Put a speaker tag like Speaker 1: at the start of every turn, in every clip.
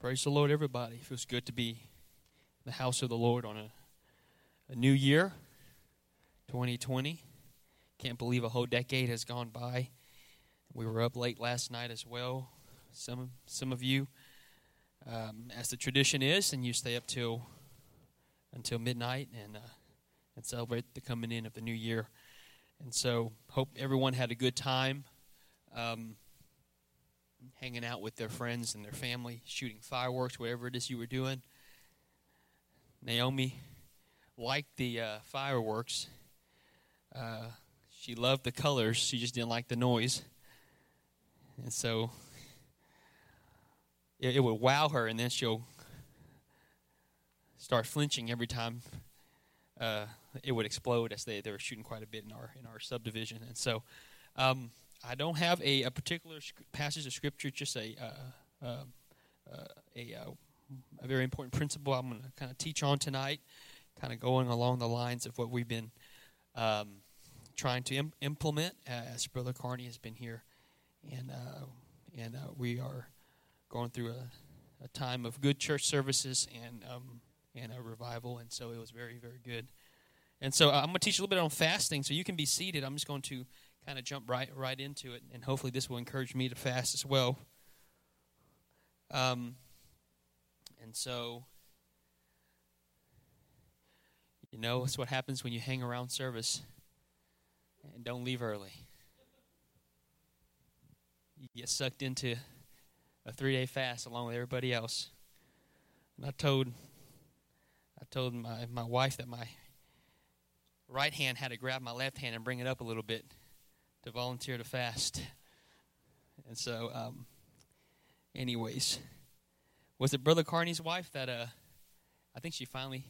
Speaker 1: Praise the Lord, everybody. It feels good to be the house of the Lord on a, a new year, 2020. Can't believe a whole decade has gone by. We were up late last night as well. Some some of you, um, as the tradition is, and you stay up till until midnight and uh, and celebrate the coming in of the new year. And so, hope everyone had a good time. Um, hanging out with their friends and their family, shooting fireworks, whatever it is you were doing. Naomi liked the uh, fireworks. Uh, she loved the colors. She just didn't like the noise. And so it, it would wow her, and then she'll start flinching every time uh, it would explode as they, they were shooting quite a bit in our in our subdivision. And so um, I don't have a, a particular passage of scripture, just a uh, uh, uh a, uh, a very important principle I'm going to kind of teach on tonight, kind of going along the lines of what we've been um, trying to Im- implement as Brother Carney has been here, and uh, and we are going through a, a, time of good church services and um, and a revival, and so it was very very good. And so I'm going to teach a little bit on fasting, so you can be seated. I'm just going to kind of jump right right into it, and hopefully this will encourage me to fast as well. Um, and so, you know, it's what happens when you hang around service and don't leave early. You get sucked into a three day fast along with everybody else. And I told I told my, my wife that my right hand had to grab my left hand and bring it up a little bit to volunteer to fast. And so, um, anyways, was it Brother Carney's wife that uh, I think she finally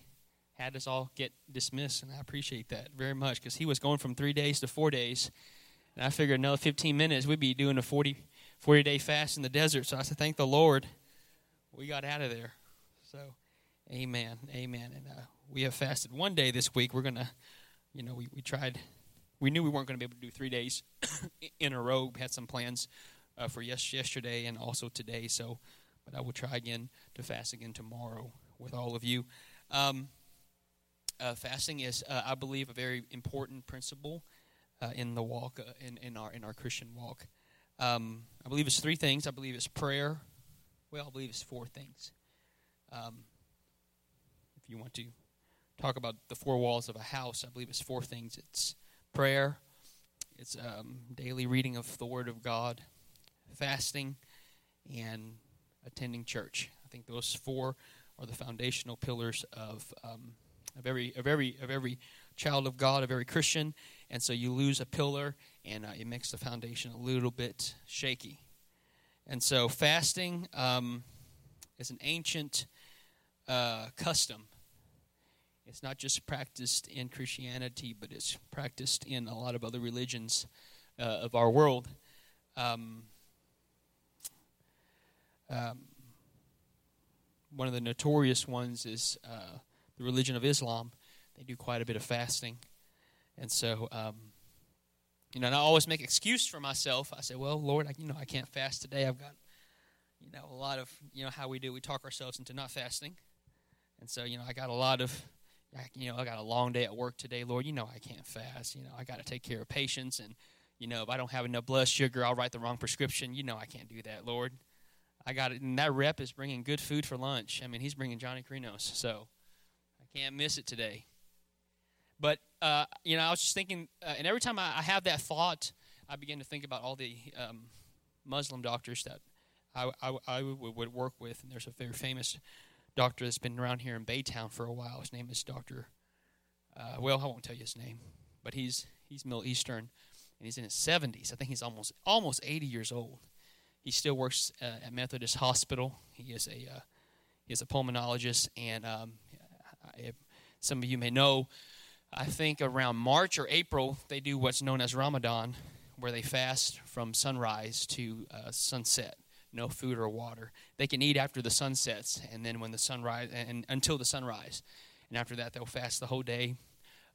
Speaker 1: had us all get dismissed, and I appreciate that very much because he was going from three days to four days, and I figured another 15 minutes we'd be doing a 40, 40 day fast in the desert. So I said, thank the Lord, we got out of there. So, amen, amen. And uh, we have fasted one day this week. We're gonna, you know, we, we tried we knew we weren't going to be able to do three days in a row. We had some plans uh, for yes, yesterday and also today. So, but I will try again to fast again tomorrow with all of you. Um, uh, fasting is, uh, I believe, a very important principle uh, in the walk uh, in, in our in our Christian walk. Um, I believe it's three things. I believe it's prayer. Well, I believe it's four things. Um, if you want to talk about the four walls of a house, I believe it's four things. It's prayer, it's um, daily reading of the Word of God, fasting, and attending church. I think those four are the foundational pillars of um, of every of every of every child of God, of every Christian. And so you lose a pillar, and uh, it makes the foundation a little bit shaky. And so fasting um, is an ancient uh, custom it's not just practiced in Christianity, but it's practiced in a lot of other religions uh, of our world. Um, um, one of the notorious ones is uh, the religion of Islam. They do quite a bit of fasting, and so um, you know, and I always make excuse for myself. I say, "Well, Lord, I, you know, I can't fast today. I've got, you know, a lot of, you know, how we do. We talk ourselves into not fasting, and so you know, I got a lot of you know, I got a long day at work today, Lord. You know I can't fast. You know, I got to take care of patients, and you know, if I don't have enough blood sugar, I'll write the wrong prescription. You know, I can't do that, Lord. I got it, and that rep is bringing good food for lunch. I mean, he's bringing Johnny Carino's, so I can't miss it today. But uh, you know, I was just thinking, uh, and every time I, I, have that thought, I begin to think about all the um, Muslim doctors that I, I, I would work with, and there's a very famous doctor that's been around here in Baytown for a while. His name is Doctor. Uh, well, I won't tell you his name, but he's he's Middle Eastern, and he's in his 70s. I think he's almost almost 80 years old. He still works uh, at Methodist Hospital. He is a uh, he is a pulmonologist, and um, I, some of you may know. I think around March or April they do what's known as Ramadan, where they fast from sunrise to uh, sunset no food or water. They can eat after the sun sets, and then when the sunrise, and until the sunrise, and after that they'll fast the whole day,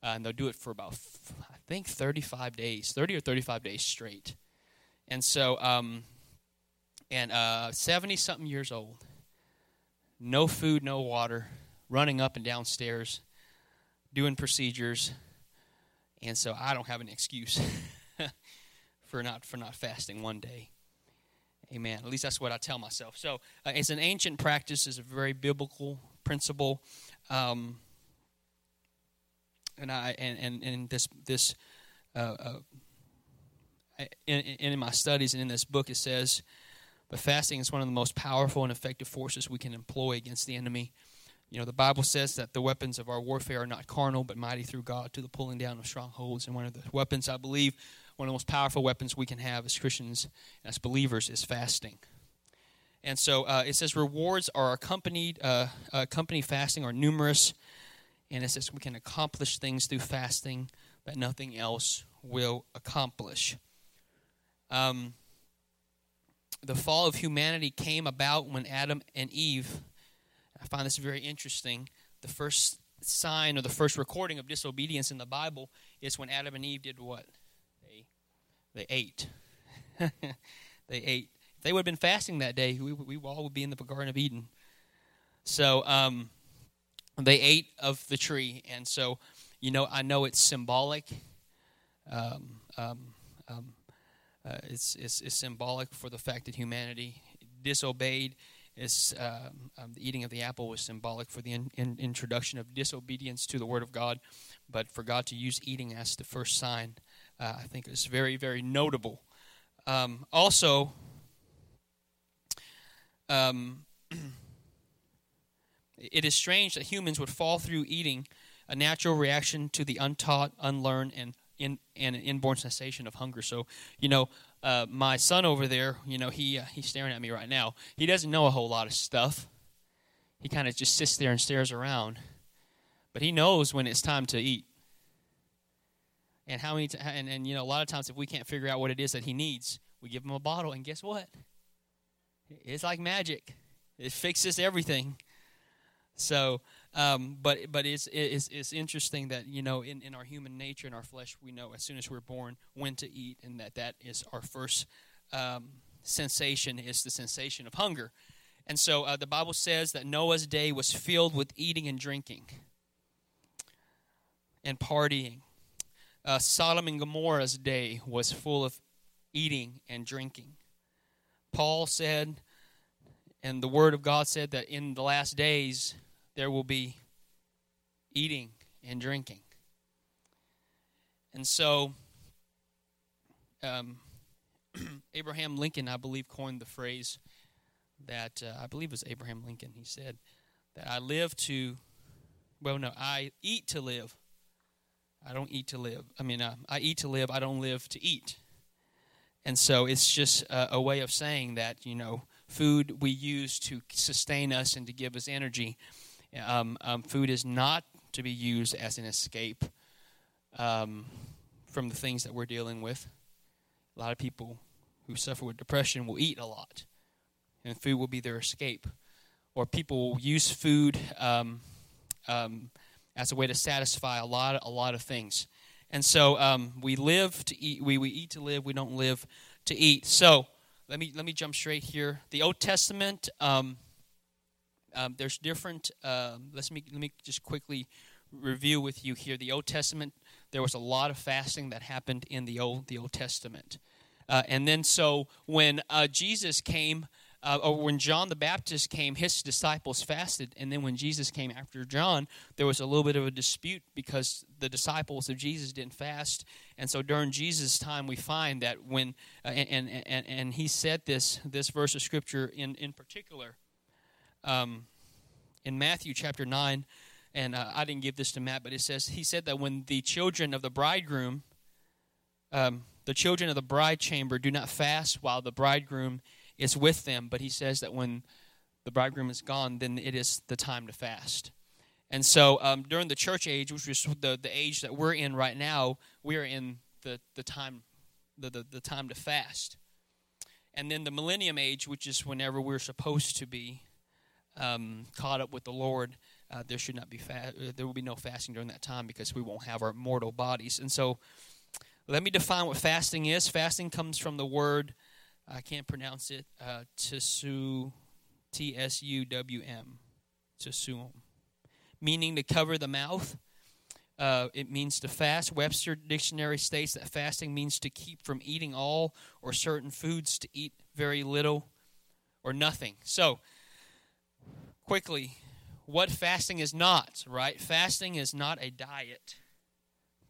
Speaker 1: uh, and they'll do it for about I think 35 days, 30 or 35 days straight. And so, um, and 70 uh, something years old, no food, no water, running up and down stairs, doing procedures, and so I don't have an excuse for not for not fasting one day. Amen. At least that's what I tell myself. So uh, it's an ancient practice. It's a very biblical principle. Um, and I and and, and this this uh, uh, in, in my studies and in this book it says, but fasting is one of the most powerful and effective forces we can employ against the enemy. You know, the Bible says that the weapons of our warfare are not carnal, but mighty through God to the pulling down of strongholds. And one of the weapons, I believe, one of the most powerful weapons we can have as Christians, as believers, is fasting. And so uh, it says rewards are accompanied, uh, fasting are numerous. And it says we can accomplish things through fasting that nothing else will accomplish. Um, the fall of humanity came about when Adam and Eve, I find this very interesting. The first sign or the first recording of disobedience in the Bible is when Adam and Eve did what? They, ate. they ate. If they would have been fasting that day, we, we all would be in the Garden of Eden. So, um, they ate of the tree, and so you know I know it's symbolic. Um, um, um, uh, it's, it's, it's symbolic for the fact that humanity disobeyed. It's, uh, the eating of the apple was symbolic for the in, in, introduction of disobedience to the Word of God, but for God to use eating as the first sign, uh, I think is very very notable. Um, also. Um, It is strange that humans would fall through eating, a natural reaction to the untaught, unlearned, and in, and an inborn sensation of hunger. So, you know, uh, my son over there, you know, he uh, he's staring at me right now. He doesn't know a whole lot of stuff. He kind of just sits there and stares around, but he knows when it's time to eat. And how many? T- and and you know, a lot of times if we can't figure out what it is that he needs, we give him a bottle, and guess what? It's like magic. It fixes everything. So, um, but but it's, it's it's interesting that you know in, in our human nature in our flesh we know as soon as we're born when to eat and that that is our first um, sensation is the sensation of hunger, and so uh, the Bible says that Noah's day was filled with eating and drinking and partying. Uh, Sodom and Gomorrah's day was full of eating and drinking. Paul said, and the Word of God said that in the last days there will be eating and drinking. And so, um, Abraham Lincoln, I believe, coined the phrase that uh, I believe it was Abraham Lincoln. He said that I live to, well, no, I eat to live. I don't eat to live. I mean, uh, I eat to live. I don't live to eat. And so it's just a, a way of saying that, you know, food we use to sustain us and to give us energy um, um, food is not to be used as an escape um, from the things that we're dealing with. A lot of people who suffer with depression will eat a lot, and food will be their escape. Or people will use food um, um, as a way to satisfy a lot, a lot of things. And so um, we live to eat. We, we eat to live. We don't live to eat. So let me let me jump straight here. The Old Testament. Um, um, there's different. Um, let's me let me just quickly review with you here. The Old Testament, there was a lot of fasting that happened in the Old the Old Testament, uh, and then so when uh, Jesus came. Uh, or when John the Baptist came, his disciples fasted, and then when Jesus came after John, there was a little bit of a dispute because the disciples of Jesus didn't fast, and so during Jesus' time, we find that when uh, and, and and he said this this verse of scripture in in particular um, in Matthew chapter 9, and uh, I didn't give this to Matt, but it says, he said that when the children of the bridegroom, um, the children of the bride chamber do not fast while the bridegroom is with them, but he says that when the bridegroom is gone, then it is the time to fast. And so um, during the church age, which is the, the age that we're in right now, we are in the, the time the, the, the time to fast. And then the millennium age, which is whenever we're supposed to be um, caught up with the Lord, uh, there should not be fa- uh, there will be no fasting during that time because we won't have our mortal bodies. And so, let me define what fasting is. Fasting comes from the word I can't pronounce it. Uh, T S U W M. to sum, meaning to cover the mouth. Uh, it means to fast. Webster Dictionary states that fasting means to keep from eating all or certain foods, to eat very little or nothing. So, quickly, what fasting is not, right? Fasting is not a diet.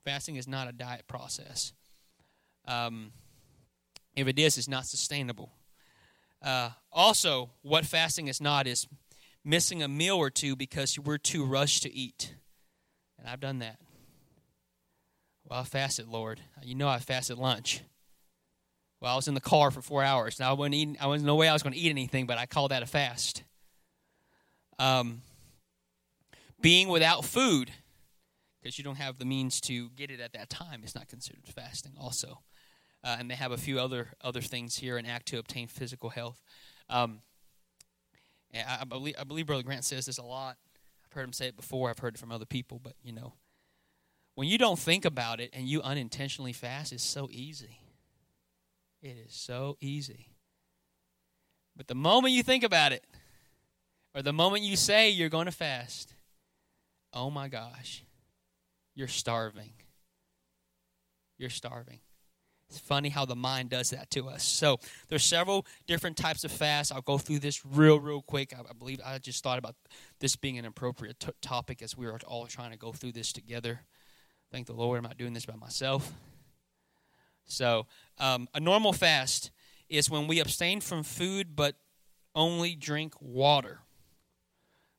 Speaker 1: Fasting is not a diet process. Um, if it is, it's not sustainable. Uh, also, what fasting is not is missing a meal or two because we're too rushed to eat. And I've done that. Well, I fasted, Lord. You know I fasted lunch. Well, I was in the car for four hours. Now I wasn't eating. I was no way I was going to eat anything, but I call that a fast. Um, being without food because you don't have the means to get it at that time is not considered fasting. Also, uh, and they have a few other other things here in Act to obtain physical health. Um, I, I, believe I believe Brother Grant says this a lot. I've heard him say it before. I've heard it from other people, but you know, when you don't think about it and you unintentionally fast, it's so easy. It is so easy. But the moment you think about it, or the moment you say you're going to fast, oh my gosh, you're starving. You're starving. It's funny how the mind does that to us. So there's several different types of fasts. I'll go through this real, real quick. I, I believe I just thought about this being an appropriate t- topic as we are all trying to go through this together. Thank the Lord, I'm not doing this by myself. So um, a normal fast is when we abstain from food but only drink water.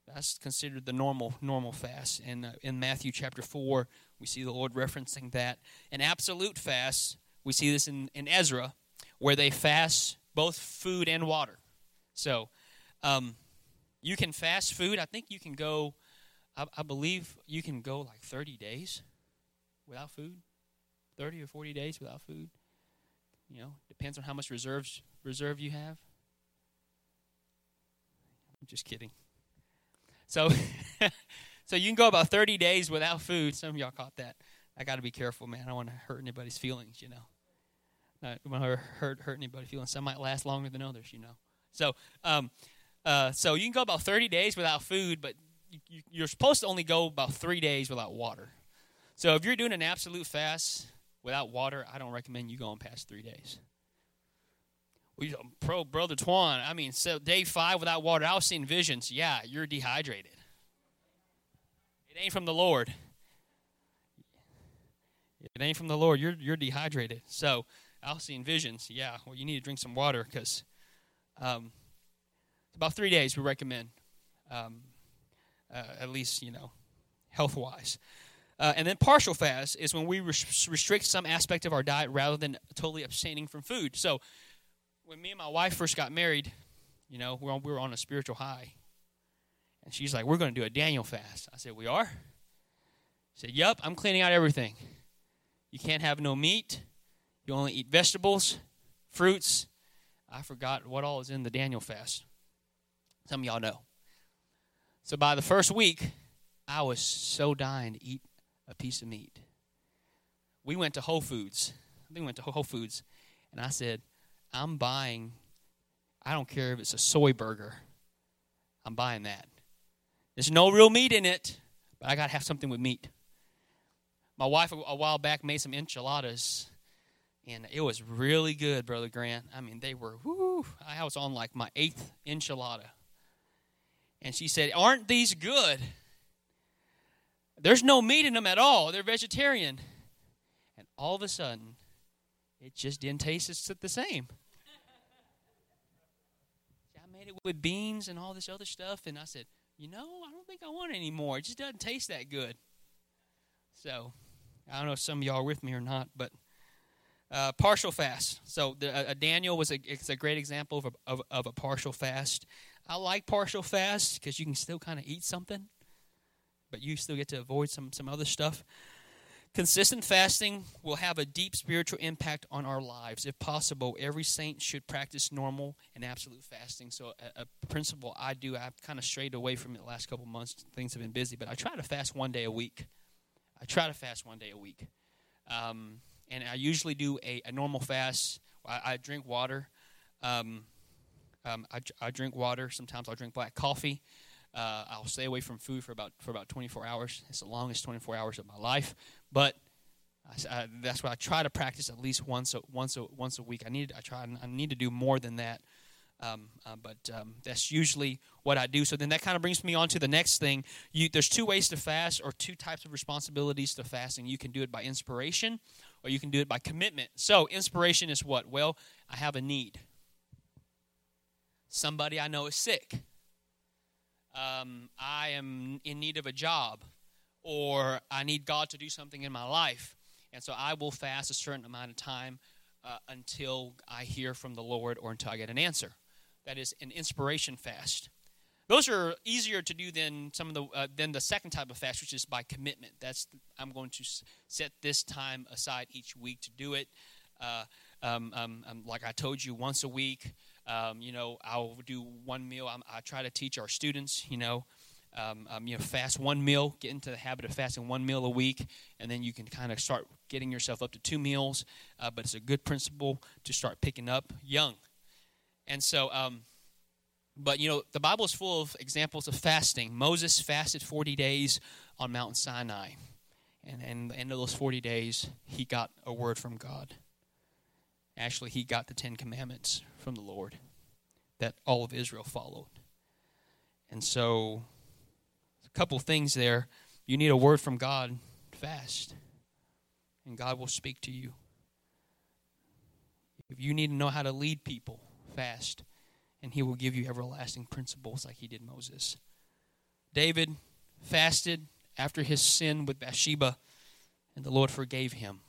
Speaker 1: That's considered the normal normal fast. And uh, in Matthew chapter four, we see the Lord referencing that. An absolute fast, we see this in, in Ezra, where they fast both food and water. So, um, you can fast food. I think you can go. I, I believe you can go like thirty days without food, thirty or forty days without food. You know, depends on how much reserves reserve you have. I'm just kidding. So, so you can go about 30 days without food. Some of y'all caught that. I got to be careful, man. I don't want to hurt anybody's feelings, you know. I don't want to hurt hurt anybody's feelings. Some might last longer than others, you know. So, um, uh, so you can go about 30 days without food, but you, you're supposed to only go about three days without water. So if you're doing an absolute fast without water, I don't recommend you going past three days. Well, pro brother Twan. I mean, so day five without water. I was seeing visions. Yeah, you're dehydrated. It ain't from the Lord. It ain't from the Lord. You're you're dehydrated. So Seeing visions. Yeah. Well, you need to drink some water because um, about three days we recommend, um, uh, at least you know, health wise. Uh, and then partial fast is when we res- restrict some aspect of our diet rather than totally abstaining from food. So when me and my wife first got married, you know, we were on a spiritual high. And she's like, We're going to do a Daniel fast. I said, We are? She said, Yep, I'm cleaning out everything. You can't have no meat. You only eat vegetables, fruits. I forgot what all is in the Daniel fast. Some of y'all know. So by the first week, I was so dying to eat a piece of meat. We went to Whole Foods. I think we went to Whole Foods. And I said, I'm buying, I don't care if it's a soy burger, I'm buying that. There's no real meat in it, but I got to have something with meat. My wife, a while back, made some enchiladas, and it was really good, Brother Grant. I mean, they were, whoo, I was on like my eighth enchilada. And she said, Aren't these good? There's no meat in them at all. They're vegetarian. And all of a sudden, it just didn't taste the same I made it with beans and all this other stuff. And I said, you know, I don't think I want it anymore. It just doesn't taste that good. So I don't know if some of y'all are with me or not, but uh, partial fast. So the, uh, Daniel was a, it's a great example of a, of, of a partial fast. I like partial fast because you can still kind of eat something, but you still get to avoid some some other stuff. Consistent fasting will have a deep spiritual impact on our lives. If possible, every saint should practice normal and absolute fasting. So, a, a principle I do, I've kind of strayed away from it the last couple months. Things have been busy, but I try to fast one day a week. I try to fast one day a week. Um, and I usually do a, a normal fast. I, I drink water. Um, um, I, I, drink water. Sometimes I'll drink black coffee. Uh, I'll stay away from food for about for about 24 hours. It's the longest 24 hours of my life, but I, I, that's what I try to practice at least once a, once a, once a week. I need I try I need to do more than that, um, uh, but um, that's usually what I do. So then that kind of brings me on to the next thing. You, there's two ways to fast, or two types of responsibilities to fasting. You can do it by inspiration, or you can do it by commitment. So inspiration is what? Well, I have a need. Somebody I know is sick. Um, I am in need of a job, or I need God to do something in my life and so I will fast a certain amount of time uh, until I hear from the Lord or until I get an answer. That is an inspiration fast. Those are easier to do than some of the uh, than the second type of fast, which is by commitment. That's I'm going to set this time aside each week to do it. Uh, um, um, um, like I told you, once a week. Um, you know, I'll do one meal. I'm, i try to teach our students. You know, um, um, you know, fast one meal, get into the habit of fasting one meal a week, and then you can kind of start getting yourself up to two meals. Uh, but it's a good principle to start picking up young. And so, um, but you know, the Bible is full of examples of fasting. Moses fasted 40 days on Mount Sinai. And, and the end of those 40 days, he got a word from God. Actually, he got the Ten Commandments from the Lord that all of Israel followed. And so a couple things there. You need a word from God, fast, and God will speak to you. If you need to know how to lead people, fast, and He will give you everlasting principles like He did Moses. David fasted after his sin with Bathsheba, and the Lord forgave him.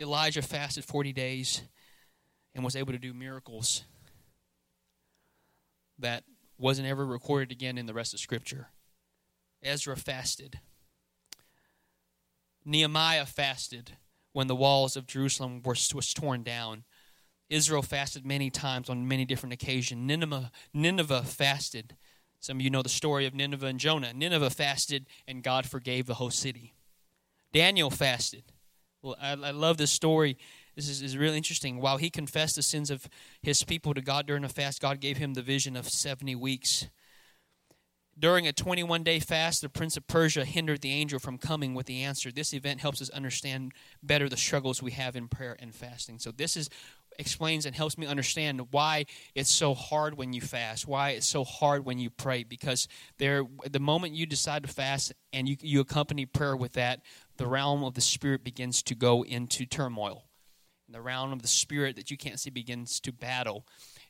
Speaker 1: Elijah fasted 40 days and was able to do miracles that wasn't ever recorded again in the rest of Scripture. Ezra fasted. Nehemiah fasted when the walls of Jerusalem were, was torn down. Israel fasted many times on many different occasions. Nineveh, Nineveh fasted. Some of you know the story of Nineveh and Jonah. Nineveh fasted, and God forgave the whole city. Daniel fasted. Well, I, I love this story this is, is really interesting. While he confessed the sins of his people to God during a fast, God gave him the vision of 70 weeks. During a 21 day fast, the prince of Persia hindered the angel from coming with the answer. This event helps us understand better the struggles we have in prayer and fasting. So, this is explains and helps me understand why it's so hard when you fast, why it's so hard when you pray. Because there, the moment you decide to fast and you, you accompany prayer with that, the realm of the spirit begins to go into turmoil the realm of the spirit that you can't see begins to battle.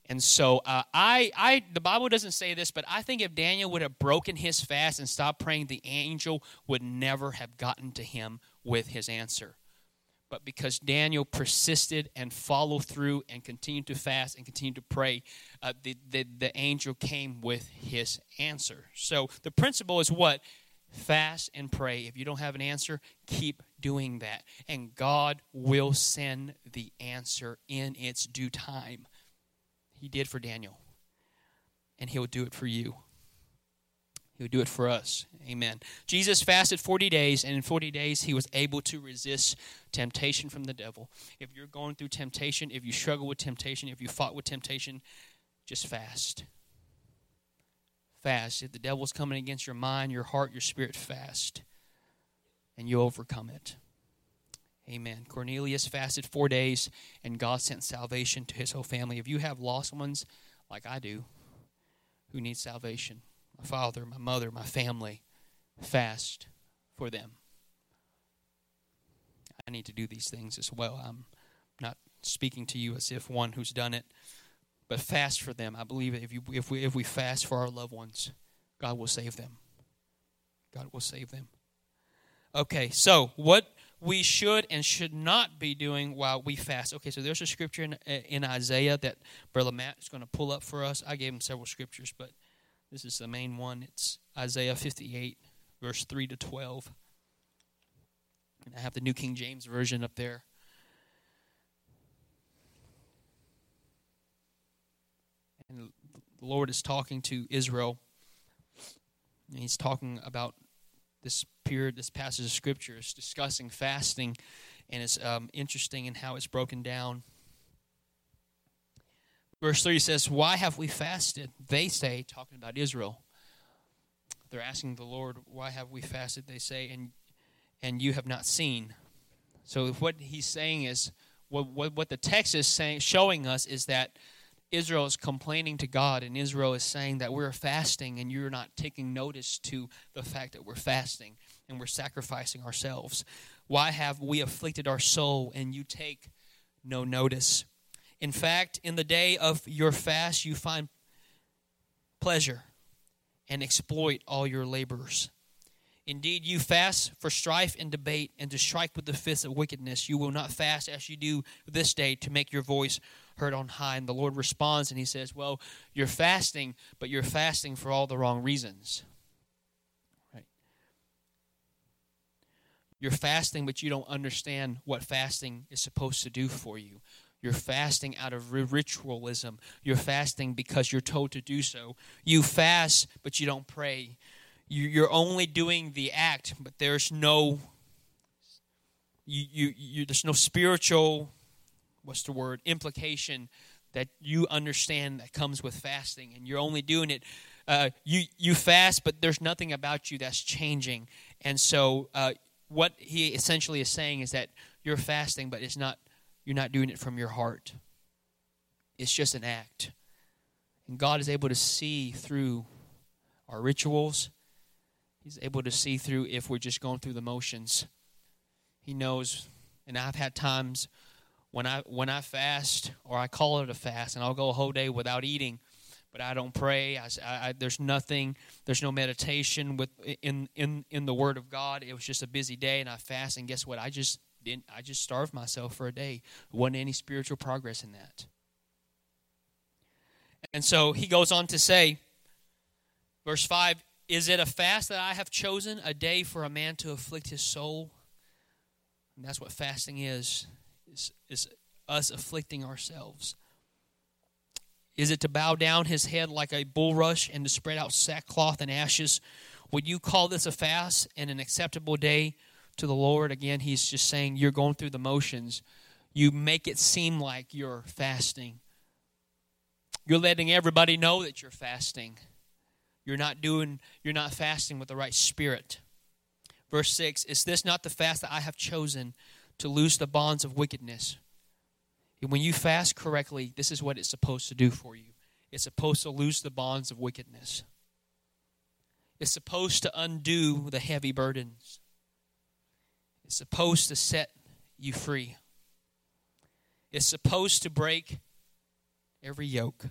Speaker 1: And so uh, I, I, the Bible doesn't say this, but I think if Daniel would have broken his fast and stopped praying, the angel would never have gotten to him with his answer. But because Daniel persisted and followed through and continued to fast and continued to pray, uh, the, the, the angel came with his answer. So the principle is what? Fast and pray. If you don't have an answer, keep doing that. And God will send the answer in its due time. He did for Daniel, and He'll do it for you. He'll do it for us. Amen. Jesus fasted 40 days, and in 40 days, he was able to resist temptation from the devil. If you're going through temptation, if you struggle with temptation, if you fought with temptation, just fast. Fast. If the devil's coming against your mind, your heart, your spirit, fast and you overcome it. Amen. Cornelius fasted four days, and God sent salvation to his whole family. If you have lost ones like I do who need salvation, my father, my mother, my family, fast for them. I need to do these things as well. I'm not speaking to you as if one who's done it, but fast for them. I believe if, you, if, we, if we fast for our loved ones, God will save them. God will save them. Okay, so what we should and should not be doing while we fast. Okay, so there's a scripture in, in Isaiah that Brother Matt is going to pull up for us. I gave him several scriptures, but this is the main one. It's Isaiah 58, verse 3 to 12. And I have the New King James Version up there. And the Lord is talking to Israel. And he's talking about this period, this passage of scripture is discussing fasting, and it's um, interesting in how it's broken down. Verse 3 says, Why have we fasted? They say, talking about Israel. They're asking the Lord, Why have we fasted? They say, and, and you have not seen. So what he's saying is, what, what, what the text is saying, showing us is that Israel is complaining to God, and Israel is saying that we're fasting, and you're not taking notice to the fact that we're fasting and we're sacrificing ourselves. Why have we afflicted our soul, and you take no notice? In fact, in the day of your fast, you find pleasure and exploit all your laborers. Indeed, you fast for strife and debate and to strike with the fists of wickedness. You will not fast as you do this day to make your voice heard on high. And the Lord responds and he says, Well, you're fasting, but you're fasting for all the wrong reasons. Right? You're fasting, but you don't understand what fasting is supposed to do for you. You're fasting out of ritualism. You're fasting because you're told to do so. You fast, but you don't pray you're only doing the act, but there's no you, you, you there's no spiritual what's the word implication that you understand that comes with fasting, and you're only doing it. Uh, you you fast, but there's nothing about you that's changing, and so uh, what he essentially is saying is that you're fasting, but it's not you're not doing it from your heart. It's just an act, and God is able to see through our rituals He's able to see through if we're just going through the motions. He knows, and I've had times when I when I fast or I call it a fast, and I'll go a whole day without eating, but I don't pray. I, I, there's nothing. There's no meditation with in in in the Word of God. It was just a busy day, and I fast, and guess what? I just didn't. I just starved myself for a day. Wasn't any spiritual progress in that. And so he goes on to say, verse five is it a fast that I have chosen, a day for a man to afflict his soul? And that's what fasting is, is, is us afflicting ourselves. Is it to bow down his head like a bulrush and to spread out sackcloth and ashes? Would you call this a fast and an acceptable day to the Lord? Again, he's just saying you're going through the motions. You make it seem like you're fasting. You're letting everybody know that you're fasting. You're not doing, you're not fasting with the right spirit. Verse 6 Is this not the fast that I have chosen to loose the bonds of wickedness? And when you fast correctly, this is what it's supposed to do for you it's supposed to loose the bonds of wickedness, it's supposed to undo the heavy burdens, supposed to set you free, it's supposed to break every yoke.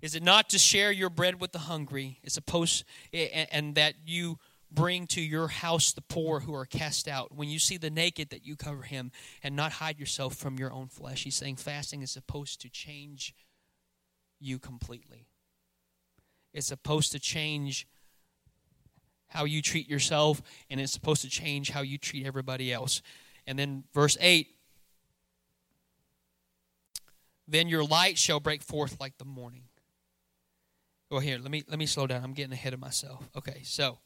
Speaker 1: Is it not to share your bread with the hungry? It's supposed and that you bring to your house the poor who are cast out. When you see the naked, that you cover him and not hide yourself from your own flesh. He's saying fasting is supposed to change you completely. It's supposed to change how you treat yourself, and it's supposed to change how you treat everybody else. And then verse 8 Then your light shall break forth like the morning well, here, let me let me slow down. I'm getting ahead of myself. Okay, so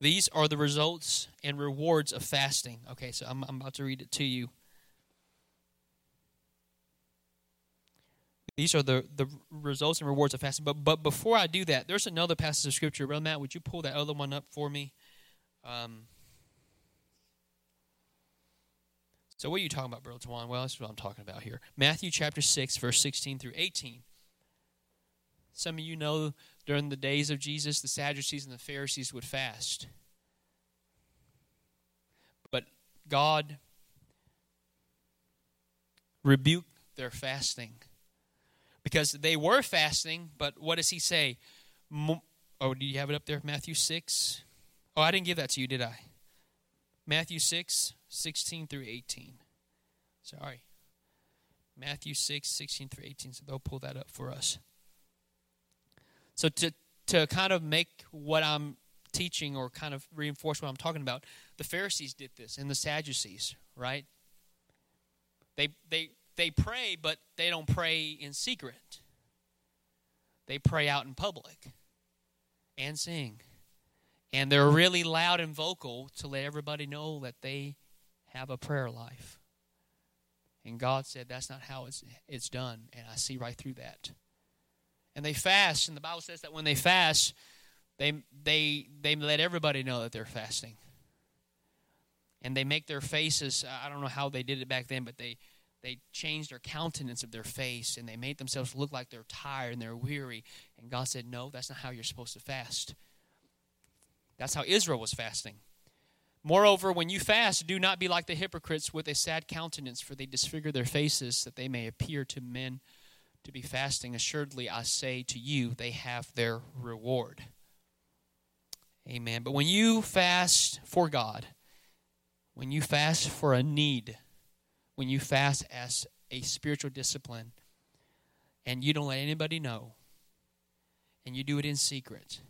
Speaker 1: these are the results and rewards of fasting. Okay, so I'm, I'm about to read it to you. These are the, the results and rewards of fasting. But but before I do that, there's another passage of scripture. Brother Matt, would you pull that other one up for me? Um, So what are you talking about, Brother Tawan? Well, that's what I'm talking about here. Matthew chapter 6, verse 16 through 18. Some of you know during the days of Jesus, the Sadducees and the Pharisees would fast. But God rebuked their fasting because they were fasting, but what does he say? Oh, do you have it up there? Matthew 6? Oh, I didn't give that to you, did I? Matthew 6, 16 through 18. Sorry. Matthew 6, 16 through 18. So they'll pull that up for us. So to, to kind of make what I'm teaching or kind of reinforce what I'm talking about, the Pharisees did this and the Sadducees, right? They, they, they pray, but they don't pray in secret. They pray out in public and sing. And they're really loud and vocal to let everybody know that they have a prayer life. And God said, That's not how it's, it's done. And I see right through that. And they fast, and the Bible says that when they fast, they, they, they let everybody know that they're fasting. And they make their faces, I don't know how they did it back then, but they, they changed their countenance of their face and they made themselves look like they're tired and they're weary. And God said, No, that's not how you're supposed to fast. That's how Israel was fasting. Moreover, when you fast, do not be like the hypocrites with a sad countenance, for they disfigure their faces that they may appear to men to be fasting. Assuredly, I say to you, they have their reward. Amen. But when you fast for God, when you fast for a need, when you fast as a spiritual discipline, and you don't let anybody know, and you do it in secret,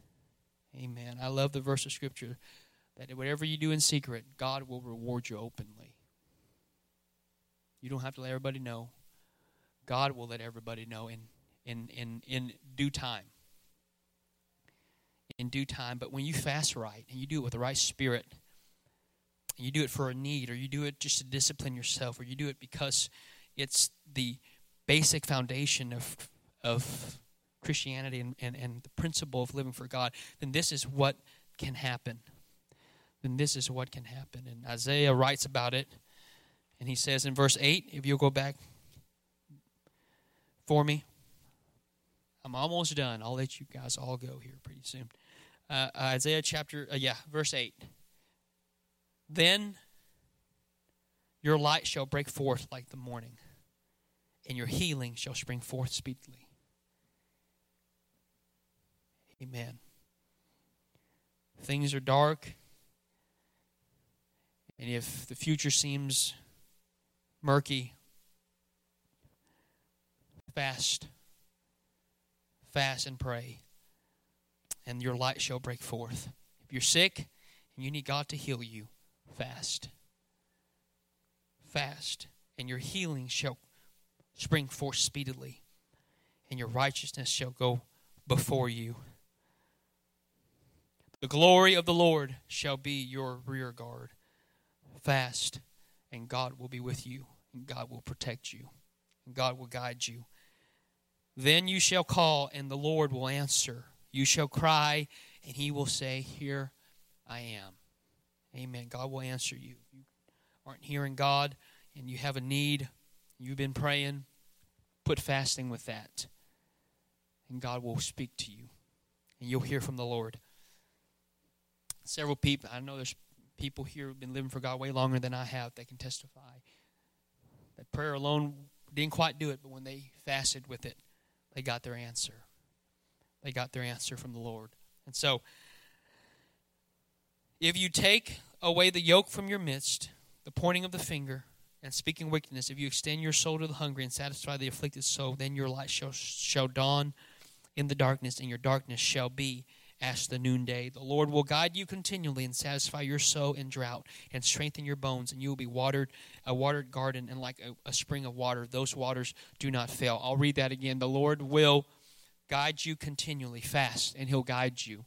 Speaker 1: amen. I love the verse of Scripture that whatever you do in secret, God will reward you openly. You don't have to let everybody know. God will let everybody know in, in, in, in due time in due time. But when you fast right and you do it with the right spirit, you do it for a need, or you do it just to discipline yourself, or you do it because it's the basic foundation of of Christianity and, and, and the principle of living for God, then this is what can happen. Then this is what can happen. And Isaiah writes about it, and he says in verse 8, if you'll go back for me, I'm almost done. I'll let you guys all go here pretty soon uh, Isaiah chapter, uh, yeah, verse 8. Then your light shall break forth like the morning, and your healing shall spring forth speedily. Amen. Things are dark, and if the future seems murky, fast, fast and pray and your light shall break forth. If you're sick and you need God to heal you, fast. Fast, and your healing shall spring forth speedily, and your righteousness shall go before you. The glory of the Lord shall be your rear guard. Fast, and God will be with you, and God will protect you, and God will guide you. Then you shall call, and the Lord will answer. You shall cry, and he will say, Here I am. Amen. God will answer you. You aren't hearing God and you have a need, you've been praying, put fasting with that. And God will speak to you. And you'll hear from the Lord. Several people, I know there's people here who've been living for God way longer than I have. They can testify that prayer alone didn't quite do it, but when they fasted with it, they got their answer. They got their answer from the Lord. And so, if you take away the yoke from your midst, the pointing of the finger, and speaking wickedness, if you extend your soul to the hungry and satisfy the afflicted soul, then your light shall, shall dawn in the darkness, and your darkness shall be as the noonday. The Lord will guide you continually and satisfy your soul in drought and strengthen your bones, and you will be watered, a watered garden, and like a, a spring of water. Those waters do not fail. I'll read that again. The Lord will guide you continually. Fast, and He'll guide you.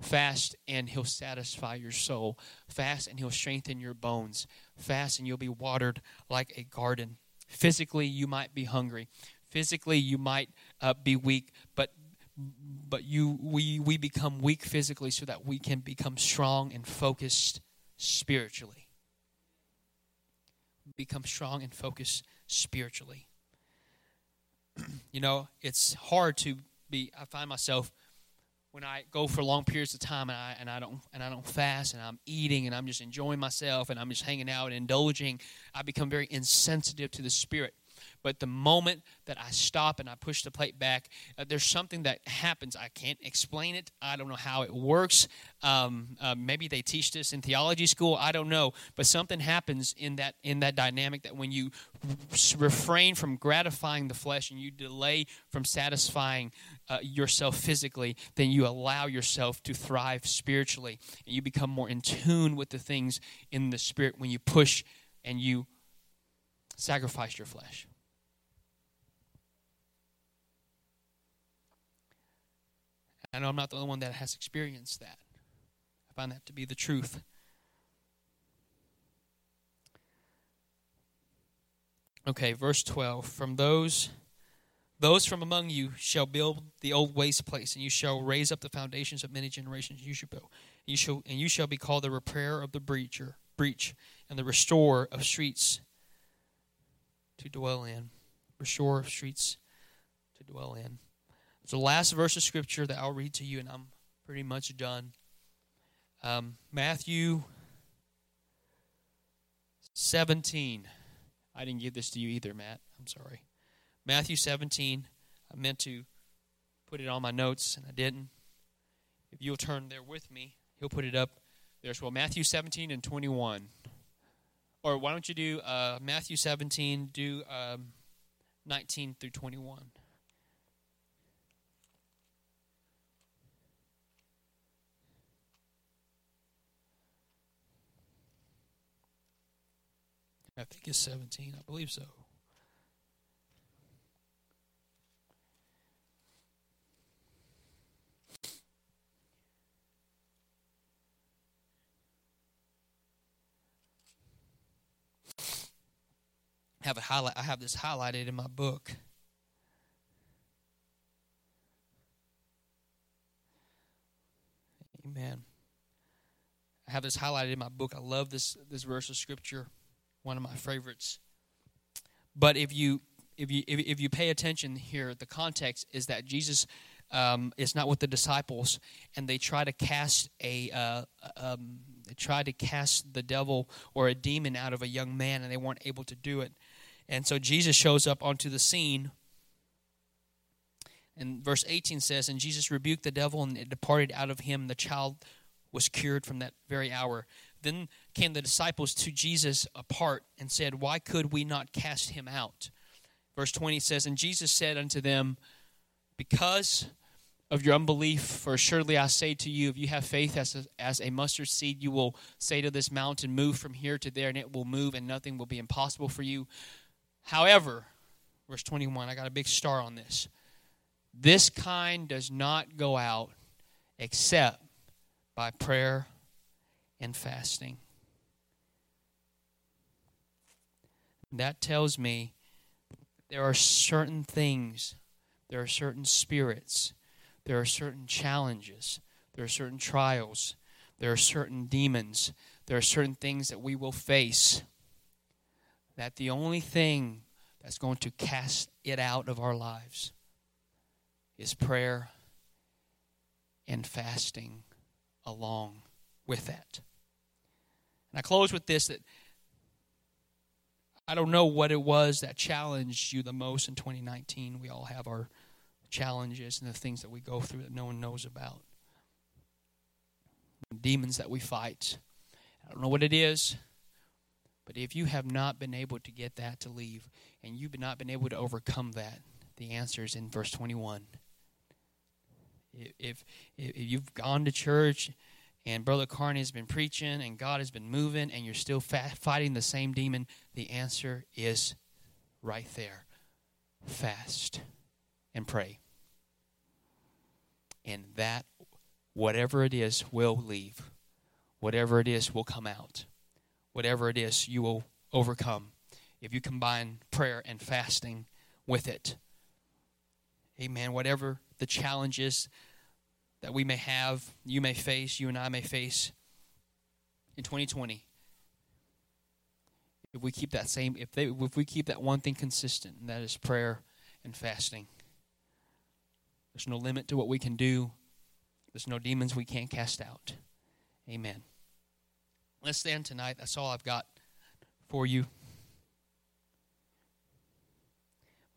Speaker 1: Fast, and He'll satisfy your soul. Fast, and He'll strengthen your bones. Fast, and you'll be watered like a garden. Physically, you might be hungry. Physically, you might uh, be weak, but but you we we become weak physically so that we can become strong and focused spiritually. Become strong and focused spiritually. you know, it's hard to be I find myself when I go for long periods of time and I and I don't and I don't fast and I'm eating and I'm just enjoying myself and I'm just hanging out and indulging, I become very insensitive to the spirit. But the moment that I stop and I push the plate back, uh, there's something that happens. I can't explain it. I don't know how it works. Um, uh, maybe they teach this in theology school. I don't know. But something happens in that in that dynamic that when you refrain from gratifying the flesh and you delay from satisfying uh, yourself physically, then you allow yourself to thrive spiritually, and you become more in tune with the things in the spirit when you push and you sacrifice your flesh. I know I'm not the only one that has experienced that. I find that to be the truth. Okay, verse 12. From those those from among you shall build the old waste place, and you shall raise up the foundations of many generations. You shall build. You shall and you shall be called the repairer of the breacher, breach, and the restorer of streets to dwell in. Restorer of streets to dwell in. It's the last verse of scripture that I'll read to you, and I'm pretty much done. Um, Matthew 17. I didn't give this to you either, Matt. I'm sorry. Matthew 17. I meant to put it on my notes, and I didn't. If you'll turn there with me, he'll put it up there as well. Matthew 17 and 21. Or why don't you do uh, Matthew 17, do um, 19 through 21. I think it's 17. I believe so. have a highlight I have this highlighted in my book. Amen. I have this highlighted in my book. I love this this verse of scripture, one of my favorites. But if you if you if, if you pay attention here, the context is that Jesus um, is not with the disciples, and they try to cast a uh, um, they try to cast the devil or a demon out of a young man, and they weren't able to do it. And so Jesus shows up onto the scene. And verse 18 says, And Jesus rebuked the devil, and it departed out of him. The child was cured from that very hour. Then came the disciples to Jesus apart and said, Why could we not cast him out? Verse 20 says, And Jesus said unto them, Because of your unbelief, for surely I say to you, if you have faith as a, as a mustard seed, you will say to this mountain, Move from here to there, and it will move, and nothing will be impossible for you. However, verse 21, I got a big star on this. This kind does not go out except by prayer and fasting. That tells me there are certain things, there are certain spirits, there are certain challenges, there are certain trials, there are certain demons, there are certain things that we will face that the only thing that's going to cast it out of our lives is prayer and fasting along with that. And I close with this that I don't know what it was that challenged you the most in 2019. We all have our challenges and the things that we go through that no one knows about. Demons that we fight. I don't know what it is. But if you have not been able to get that to leave and you've not been able to overcome that, the answer is in verse 21. If, if, if you've gone to church and Brother Carney has been preaching and God has been moving and you're still fighting the same demon, the answer is right there fast and pray. And that, whatever it is, will leave. Whatever it is, will come out whatever it is, you will overcome if you combine prayer and fasting with it. Amen. Whatever the challenges that we may have, you may face, you and I may face in 2020. If we keep that same, if they, if we keep that one thing consistent, and that is prayer and fasting. There's no limit to what we can do. There's no demons we can't cast out. Amen. Let's stand tonight. That's all I've got for you.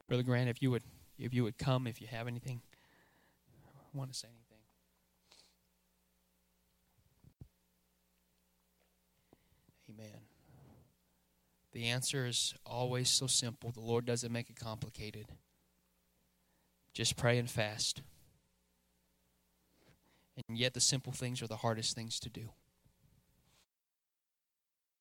Speaker 1: Brother Grant, if you would if you would come if you have anything. I want to say anything. Amen. The answer is always so simple. The Lord doesn't make it complicated. Just pray and fast. And yet, the simple things are the hardest things to do.